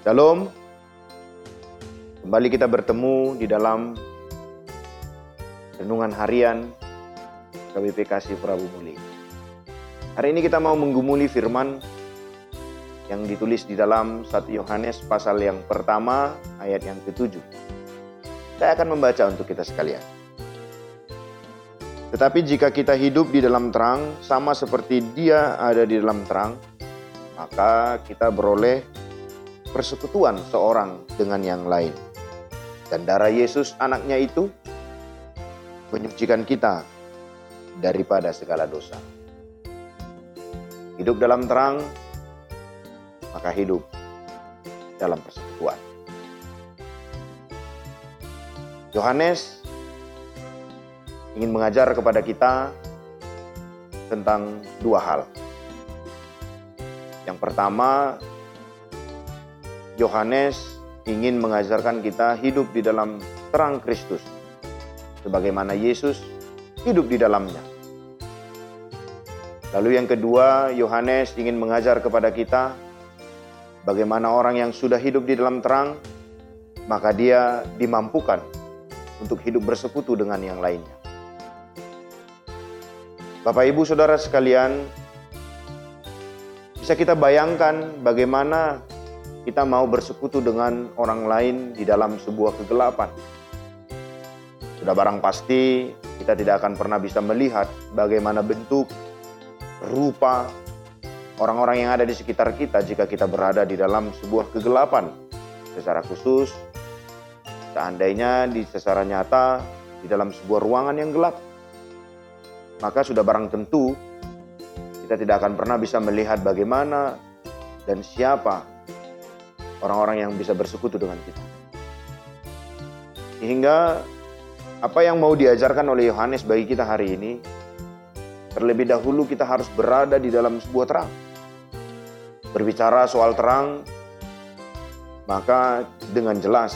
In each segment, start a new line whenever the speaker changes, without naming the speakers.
Shalom. Kembali kita bertemu di dalam renungan harian KBP Kasih Prabu Muli. Hari ini kita mau menggumuli firman yang ditulis di dalam 1 Yohanes pasal yang pertama ayat yang ketujuh. Saya akan membaca untuk kita sekalian. Tetapi jika kita hidup di dalam terang sama seperti dia ada di dalam terang, maka kita beroleh persekutuan seorang dengan yang lain. Dan darah Yesus anaknya itu menyucikan kita daripada segala dosa. Hidup dalam terang, maka hidup dalam persekutuan. Yohanes ingin mengajar kepada kita tentang dua hal. Yang pertama, Yohanes ingin mengajarkan kita hidup di dalam terang Kristus, sebagaimana Yesus hidup di dalamnya. Lalu yang kedua, Yohanes ingin mengajar kepada kita bagaimana orang yang sudah hidup di dalam terang, maka dia dimampukan untuk hidup bersekutu dengan yang lainnya. Bapak, ibu, saudara sekalian, bisa kita bayangkan bagaimana kita mau bersekutu dengan orang lain di dalam sebuah kegelapan. Sudah barang pasti kita tidak akan pernah bisa melihat bagaimana bentuk, rupa orang-orang yang ada di sekitar kita jika kita berada di dalam sebuah kegelapan. Secara khusus, seandainya di secara nyata di dalam sebuah ruangan yang gelap, maka sudah barang tentu kita tidak akan pernah bisa melihat bagaimana dan siapa orang-orang yang bisa bersekutu dengan kita. Sehingga apa yang mau diajarkan oleh Yohanes bagi kita hari ini, terlebih dahulu kita harus berada di dalam sebuah terang. Berbicara soal terang, maka dengan jelas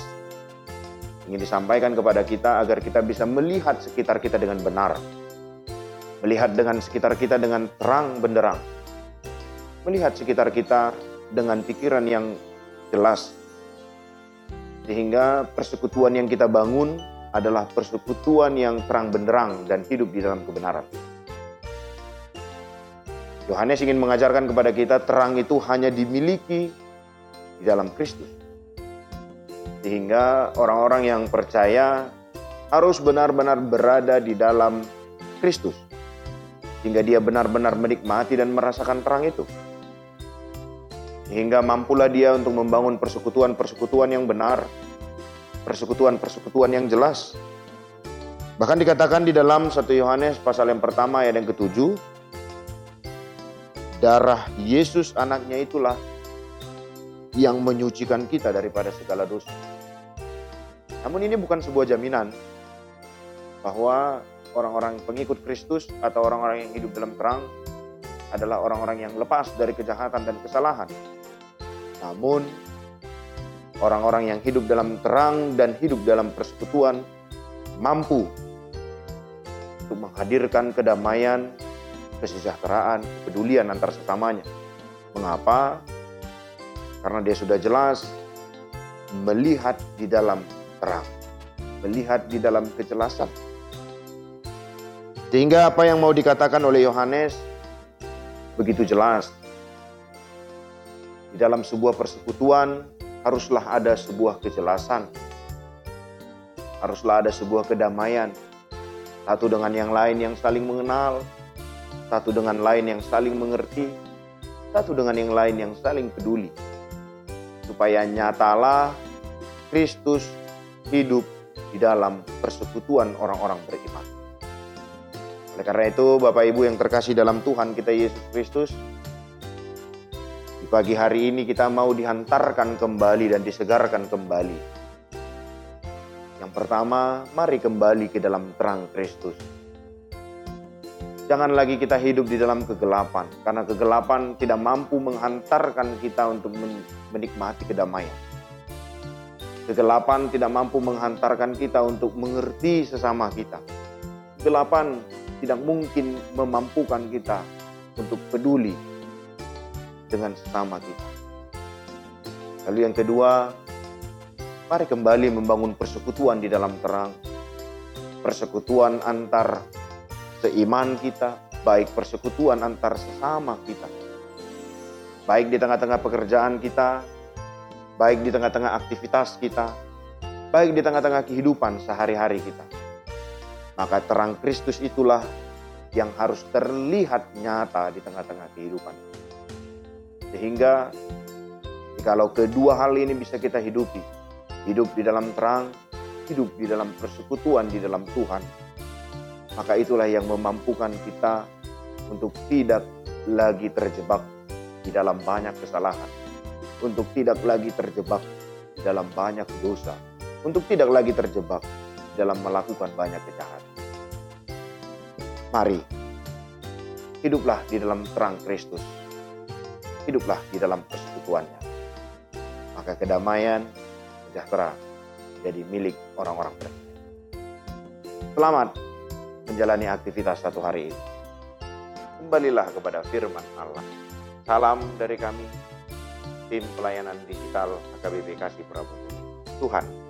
ingin disampaikan kepada kita agar kita bisa melihat sekitar kita dengan benar. Melihat dengan sekitar kita dengan terang benderang. Melihat sekitar kita dengan pikiran yang jelas. Sehingga persekutuan yang kita bangun adalah persekutuan yang terang benderang dan hidup di dalam kebenaran. Yohanes ingin mengajarkan kepada kita terang itu hanya dimiliki di dalam Kristus. Sehingga orang-orang yang percaya harus benar-benar berada di dalam Kristus. Sehingga dia benar-benar menikmati dan merasakan terang itu sehingga mampulah dia untuk membangun persekutuan-persekutuan yang benar, persekutuan-persekutuan yang jelas. Bahkan dikatakan di dalam 1 Yohanes pasal yang pertama ayat yang ketujuh, darah Yesus anaknya itulah yang menyucikan kita daripada segala dosa. Namun ini bukan sebuah jaminan bahwa orang-orang pengikut Kristus atau orang-orang yang hidup dalam terang adalah orang-orang yang lepas dari kejahatan dan kesalahan. Namun, orang-orang yang hidup dalam terang dan hidup dalam persekutuan mampu untuk menghadirkan kedamaian, kesejahteraan, kepedulian antar sesamanya. Mengapa? Karena dia sudah jelas melihat di dalam terang, melihat di dalam kejelasan. Sehingga apa yang mau dikatakan oleh Yohanes begitu jelas. Di dalam sebuah persekutuan haruslah ada sebuah kejelasan. Haruslah ada sebuah kedamaian. Satu dengan yang lain yang saling mengenal, satu dengan lain yang saling mengerti, satu dengan yang lain yang saling peduli. Supaya nyatalah Kristus hidup di dalam persekutuan orang-orang. Oleh karena itu, Bapak Ibu yang terkasih dalam Tuhan kita Yesus Kristus, di pagi hari ini kita mau dihantarkan kembali dan disegarkan kembali. Yang pertama, mari kembali ke dalam terang Kristus. Jangan lagi kita hidup di dalam kegelapan, karena kegelapan tidak mampu menghantarkan kita untuk menikmati kedamaian. Kegelapan tidak mampu menghantarkan kita untuk mengerti sesama kita. Kegelapan tidak mungkin memampukan kita untuk peduli dengan sesama kita. Lalu yang kedua, mari kembali membangun persekutuan di dalam terang. Persekutuan antar seiman kita, baik persekutuan antar sesama kita. Baik di tengah-tengah pekerjaan kita, baik di tengah-tengah aktivitas kita, baik di tengah-tengah kehidupan sehari-hari kita. Maka terang Kristus itulah yang harus terlihat nyata di tengah-tengah kehidupan. Sehingga kalau kedua hal ini bisa kita hidupi, hidup di dalam terang, hidup di dalam persekutuan di dalam Tuhan, maka itulah yang memampukan kita untuk tidak lagi terjebak di dalam banyak kesalahan, untuk tidak lagi terjebak di dalam banyak dosa, untuk tidak lagi terjebak dalam melakukan banyak kejahatan. Mari, hiduplah di dalam terang Kristus, hiduplah di dalam persekutuannya maka kedamaian, sejahtera jadi milik orang-orang percaya. Selamat menjalani aktivitas satu hari ini. Kembalilah kepada firman Allah. Salam dari kami, tim pelayanan digital HKBP Kasih Prabu. Tuhan